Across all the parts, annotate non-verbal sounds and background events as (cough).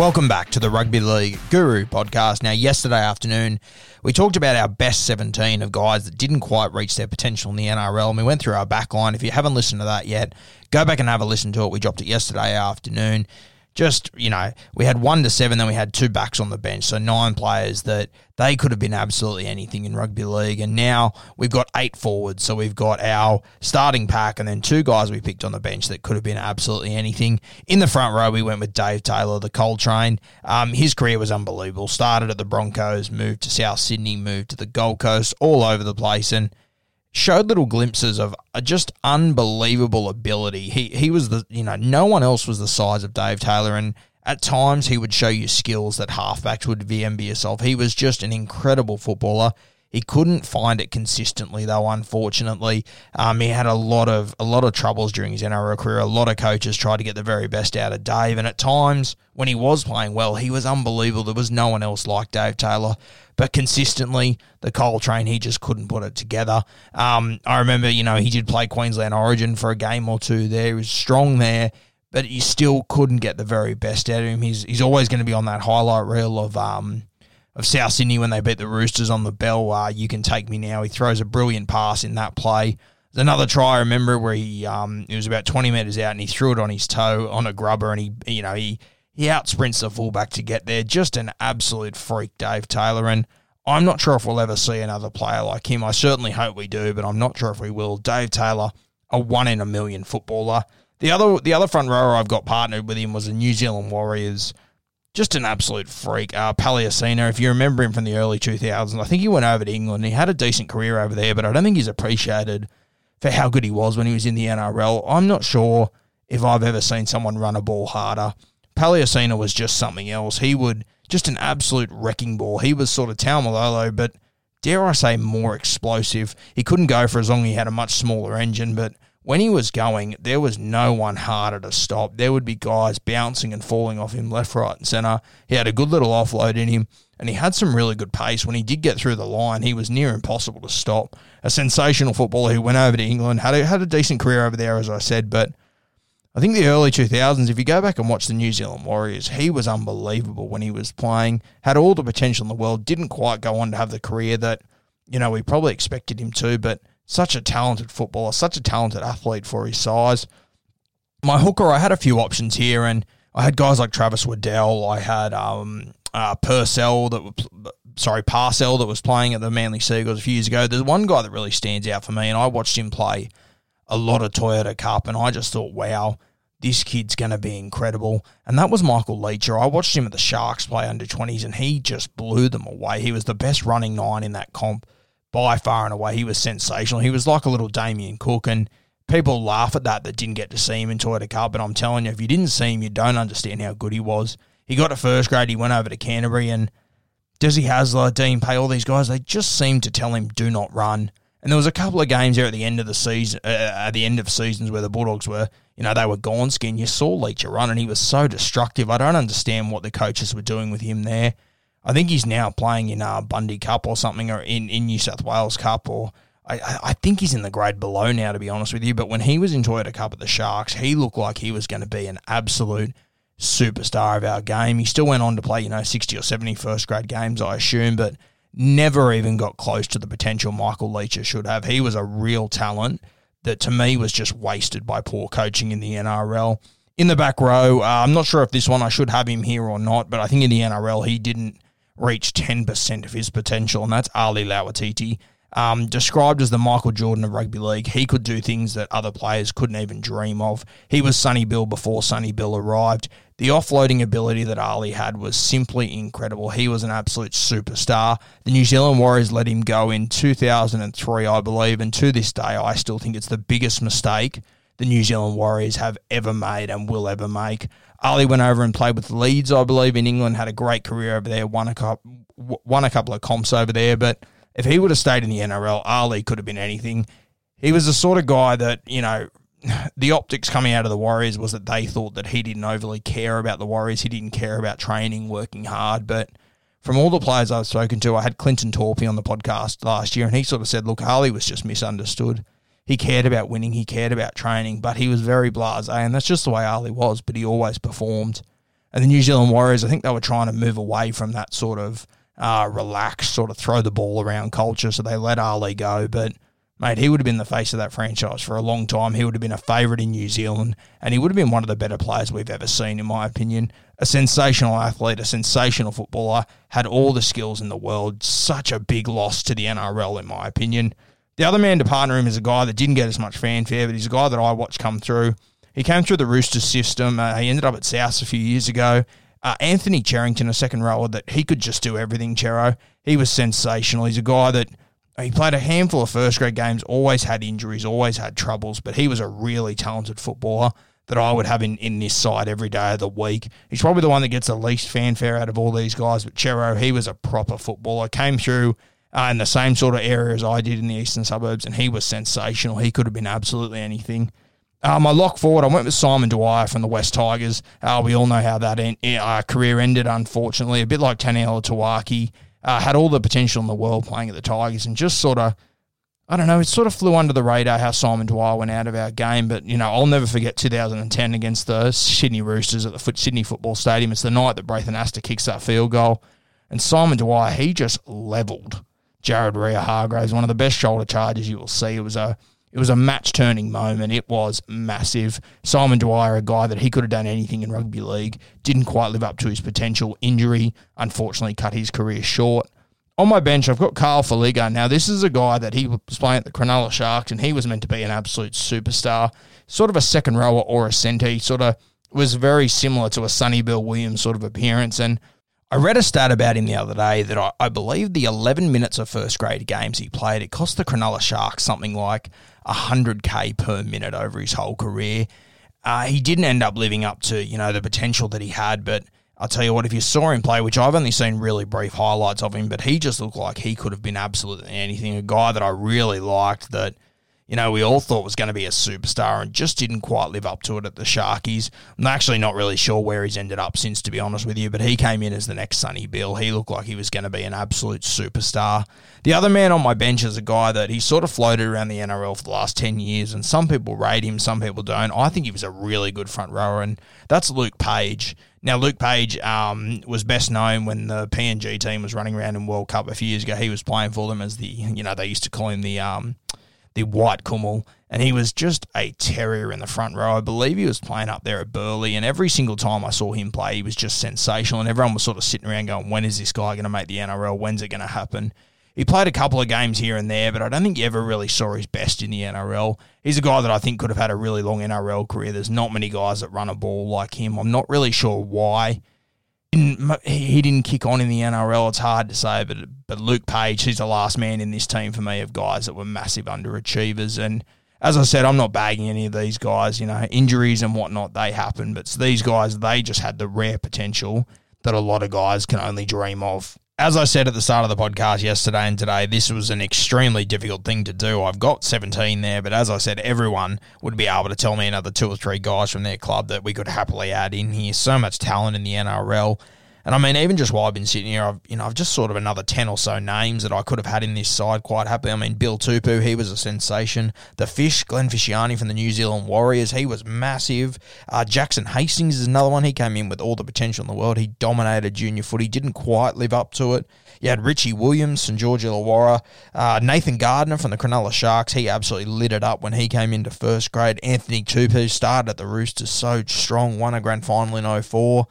Welcome back to the Rugby League Guru podcast. Now, yesterday afternoon, we talked about our best 17 of guys that didn't quite reach their potential in the NRL, and we went through our back line. If you haven't listened to that yet, go back and have a listen to it. We dropped it yesterday afternoon. Just, you know, we had one to seven, then we had two backs on the bench. So nine players that they could have been absolutely anything in rugby league. And now we've got eight forwards. So we've got our starting pack and then two guys we picked on the bench that could have been absolutely anything. In the front row, we went with Dave Taylor, the Coal Train. Um, his career was unbelievable. Started at the Broncos, moved to South Sydney, moved to the Gold Coast, all over the place. And showed little glimpses of a just unbelievable ability. He he was the you know no one else was the size of Dave Taylor, and at times he would show you skills that halfbacks would be envious of. He was just an incredible footballer. He couldn't find it consistently though. Unfortunately, um, he had a lot of a lot of troubles during his NRL career. A lot of coaches tried to get the very best out of Dave, and at times when he was playing well, he was unbelievable. There was no one else like Dave Taylor. But consistently, the Coal Train, he just couldn't put it together. Um, I remember, you know, he did play Queensland Origin for a game or two there. He was strong there, but he still couldn't get the very best out of him. He's he's always going to be on that highlight reel of um of South Sydney when they beat the Roosters on the bell. Uh, you can take me now. He throws a brilliant pass in that play. There's another try I remember where he um it was about 20 metres out and he threw it on his toe on a grubber and he you know he he out sprints the fullback to get there. Just an absolute freak, Dave Taylor. And I'm not sure if we'll ever see another player like him. I certainly hope we do, but I'm not sure if we will. Dave Taylor, a one in a million footballer. The other the other front rower I've got partnered with him was the New Zealand Warriors. Just an absolute freak. Uh, if you remember him from the early 2000s, I think he went over to England. He had a decent career over there, but I don't think he's appreciated for how good he was when he was in the NRL. I'm not sure if I've ever seen someone run a ball harder. Paleaaesina was just something else. He would just an absolute wrecking ball. He was sort of Taumalolo, but dare I say more explosive. He couldn't go for as long. He had a much smaller engine, but when he was going, there was no one harder to stop. There would be guys bouncing and falling off him left, right, and centre. He had a good little offload in him, and he had some really good pace. When he did get through the line, he was near impossible to stop. A sensational footballer who went over to England, had a, had a decent career over there, as I said, but I think the early 2000s, if you go back and watch the New Zealand Warriors, he was unbelievable when he was playing, had all the potential in the world, didn't quite go on to have the career that, you know, we probably expected him to, but such a talented footballer, such a talented athlete for his size. My hooker, I had a few options here, and I had guys like Travis Waddell, I had um, uh, Purcell that were, sorry, Parcell that was playing at the Manly Seagulls a few years ago. There's one guy that really stands out for me, and I watched him play a lot of Toyota Cup, and I just thought, wow, this kid's going to be incredible. And that was Michael Lichaa. I watched him at the Sharks play under 20s, and he just blew them away. He was the best running nine in that comp by far and away. He was sensational. He was like a little Damien Cook, and people laugh at that that didn't get to see him in Toyota Cup. But I'm telling you, if you didn't see him, you don't understand how good he was. He got to first grade, he went over to Canterbury, and Desi Hasler, Dean Pay, all these guys, they just seem to tell him do not run. And there was a couple of games there at the end of the season, uh, at the end of seasons where the Bulldogs were, you know, they were gone skin. You saw Lichaa run, and he was so destructive. I don't understand what the coaches were doing with him there. I think he's now playing in uh, Bundy Cup or something, or in, in New South Wales Cup, or I, I think he's in the grade below now, to be honest with you. But when he was in Toyota Cup at the Sharks, he looked like he was going to be an absolute superstar of our game. He still went on to play, you know, 60 or 70 first grade games, I assume, but never even got close to the potential Michael Lichaa should have. He was a real talent that to me was just wasted by poor coaching in the NRL. In the back row, uh, I'm not sure if this one I should have him here or not, but I think in the NRL he didn't reach 10% of his potential, and that's Ali Lauitiiti. Um, described as the Michael Jordan of rugby league, he could do things that other players couldn't even dream of. He was Sonny Bill before Sonny Bill arrived. The offloading ability that Ali had was simply incredible. He was an absolute superstar. The New Zealand Warriors let him go in 2003, I believe, and to this day, I still think it's the biggest mistake the New Zealand Warriors have ever made and will ever make. Ali went over and played with Leeds, I believe, in England, had a great career over there, won a, cup, won a couple of comps over there, but if he would have stayed in the NRL, Ali could have been anything. He was the sort of guy that, you know, (sighs) the optics coming out of the Warriors was that they thought that he didn't overly care about the Warriors. He didn't care about training, working hard. But from all the players I've spoken to, I had Clinton Toopi on the podcast last year, and he sort of said, look, Ali was just misunderstood. He cared about winning, he cared about training, but he was very blasé, and that's just the way Ali was, but he always performed. And the New Zealand Warriors, I think they were trying to move away from that sort of uh, relaxed, sort of throw the ball around culture, so they let Ali go. But mate, he would have been the face of that franchise for a long time. He would have been a favourite in New Zealand, and he would have been one of the better players we've ever seen, in my opinion. A sensational athlete, a sensational footballer, had all the skills in the world. Such a big loss to the NRL, in my opinion. The other man to partner him is a guy that didn't get as much fanfare, but he's a guy that I watched come through. He came through the Roosters system. Uh, he ended up at South a few years ago. Uh, Anthony Cherrington, a second rower, that he could just do everything, Chero. He was sensational. He's a guy that he played a handful of first grade games, always had injuries, always had troubles, but he was a really talented footballer that I would have in, in this side every day of the week. He's probably the one that gets the least fanfare out of all these guys, but Chero, he was a proper footballer. Came through uh, in the same sort of area as I did in the eastern suburbs, and he was sensational. He could have been absolutely anything. Uh, my lock forward, I went with Simon Dwyer from the West Tigers. Uh, we all know how that en- uh, career ended, unfortunately. A bit like Taniela Tuiaki uh, had all the potential in the world playing at the Tigers and just sort of, I don't know, it sort of flew under the radar how Simon Dwyer went out of our game. But, you know, I'll never forget 2010 against the Sydney Roosters at the Sydney Football Stadium. It's the night that Braith Anasta kicks that field goal. And Simon Dwyer, he just levelled Jared Waerea-Hargreaves, one of the best shoulder charges you will see. It was a it was a match turning moment. It was massive. Simon Dwyer, a guy that he could have done anything in rugby league, didn't quite live up to his potential. Injury, unfortunately, cut his career short. On my bench, I've got Kyle Faliga. Now, this is a guy that he was playing at the Cronulla Sharks, and he was meant to be an absolute superstar. Sort of a second rower or a centre. Sort of was very similar to a Sonny Bill Williams sort of appearance. And I read a stat about him the other day that I, I, believe the 11 minutes of first grade games he played, it cost the Cronulla Sharks something like 100k per minute over his whole career. Uh, he didn't end up living up to you know the potential that he had, but I'll tell you what, if you saw him play, which I've only seen really brief highlights of him, but he just looked like he could have been absolutely anything. A guy that I really liked that you know, we all thought was going to be a superstar and just didn't quite live up to it at the Sharkies. I'm actually not really sure where he's ended up since, to be honest with you, but he came in as the next Sonny Bill. He looked like he was going to be an absolute superstar. The other man on my bench is a guy that he sort of floated around the NRL for the last 10 years, and some people rate him, some people don't. I think he was a really good front rower, and that's Luke Page. Now, Luke Page um, was best known when the PNG team was running around in World Cup a few years ago. He was playing for them as the, you know, they used to call him the um, the white Kumul, and he was just a terrier in the front row. I believe he was playing up there at Burleigh, and every single time I saw him play, he was just sensational, and everyone was sort of sitting around going, when is this guy going to make the NRL? When's it going to happen? He played a couple of games here and there, but I don't think you ever really saw his best in the NRL. He's a guy that I think could have had a really long NRL career. There's not many guys that run a ball like him. I'm not really sure why didn't, he didn't kick on in the NRL. It's hard to say, but but Luke Page, he's the last man in this team for me of guys that were massive underachievers. And as I said, I'm not bagging any of these guys. You know, injuries and whatnot they happen, but these guys they just had the rare potential that a lot of guys can only dream of as I said at the start of the podcast yesterday and today, this was an extremely difficult thing to do. I've got 17 there, but as I said, everyone would be able to tell me another two or three guys from their club that we could happily add in here. So much talent in the NRL. And I mean, even just while I've been sitting here, I've you know I've just sort of another ten or so names that I could have had in this side quite happily. I mean, Bill Tupou, he was a sensation. The Fish, Glen Fisiiahi from the New Zealand Warriors, he was massive. Uh, Jackson Hastings is another one. He came in with all the potential in the world. He dominated junior footy, didn't quite live up to it. You had Richie Williams, St George Illawarra, uh, Nathan Gardner from the Cronulla Sharks. He absolutely lit it up when he came into first grade. Anthony Tupou started at the Roosters so strong, won a grand final in 04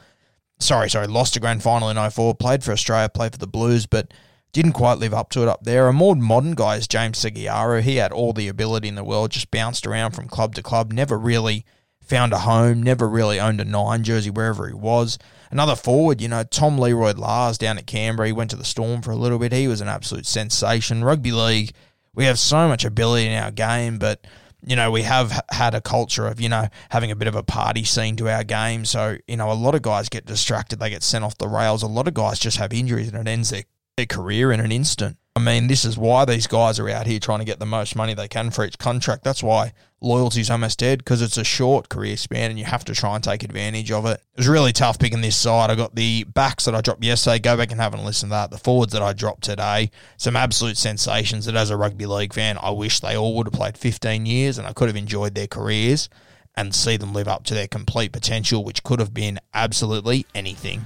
sorry, sorry, lost a grand final in 04, played for Australia, played for the Blues, but didn't quite live up to it up there. A more modern guy is James Segeyaro. He had all the ability in the world, just bounced around from club to club, never really found a home, never really owned a nine jersey wherever he was. Another forward, you know, Tom Learoyd-Lahrs down at Canberra, he went to the Storm for a little bit. He was an absolute sensation. Rugby league, we have so much ability in our game, but you know, we have had a culture of, you know, having a bit of a party scene to our game. So, you know, a lot of guys get distracted, they get sent off the rails. A lot of guys just have injuries and it ends their, their career in an instant. I mean, this is why these guys are out here trying to get the most money they can for each contract. That's why loyalty's almost dead because it's a short career span and you have to try and take advantage of it. It was really tough picking this side. I got the backs that I dropped yesterday. Go back and have a listen to that. The forwards that I dropped today, some absolute sensations that as a rugby league fan, I wish they all would have played 15 years and I could have enjoyed their careers and see them live up to their complete potential, which could have been absolutely anything.